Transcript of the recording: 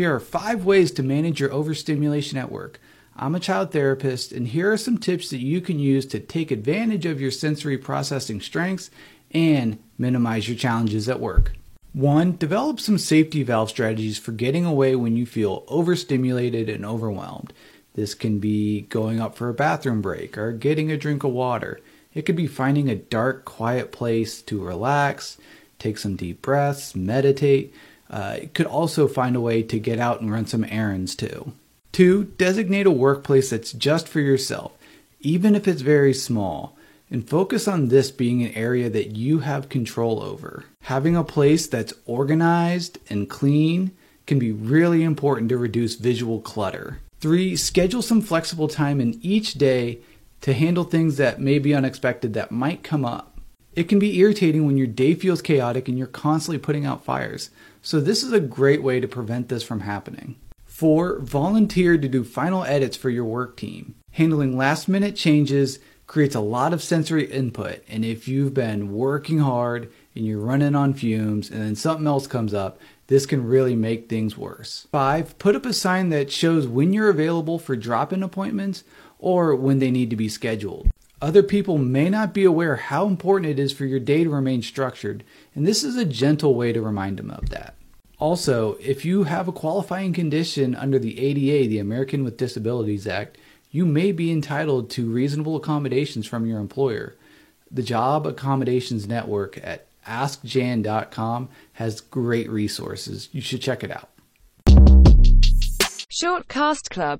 Here are five ways to manage your overstimulation at work. I'm a child therapist, and here are some tips that you can use to take advantage of your sensory processing strengths and minimize your challenges at work. One, develop some safety valve strategies for getting away when you feel overstimulated and overwhelmed. This can be going up for a bathroom break or getting a drink of water. It could be finding a dark, quiet place to relax, take some deep breaths, meditate. Uh, could also find a way to get out and run some errands too. Two, designate a workplace that's just for yourself, even if it's very small, and focus on this being an area that you have control over. Having a place that's organized and clean can be really important to reduce visual clutter. Three, schedule some flexible time in each day to handle things that may be unexpected that might come up. It can be irritating when your day feels chaotic and you're constantly putting out fires, so this is a great way to prevent this from happening. Four, volunteer to do final edits for your work team. Handling last minute changes creates a lot of sensory input, and if you've been working hard and you're running on fumes and then something else comes up, this can really make things worse. Five, put up a sign that shows when you're available for drop in appointments or when they need to be scheduled. Other people may not be aware how important it is for your day to remain structured, and this is a gentle way to remind them of that. Also, if you have a qualifying condition under the ADA, the American with Disabilities Act, you may be entitled to reasonable accommodations from your employer. The Job Accommodations Network at askjan.com has great resources. You should check it out. Shortcast Club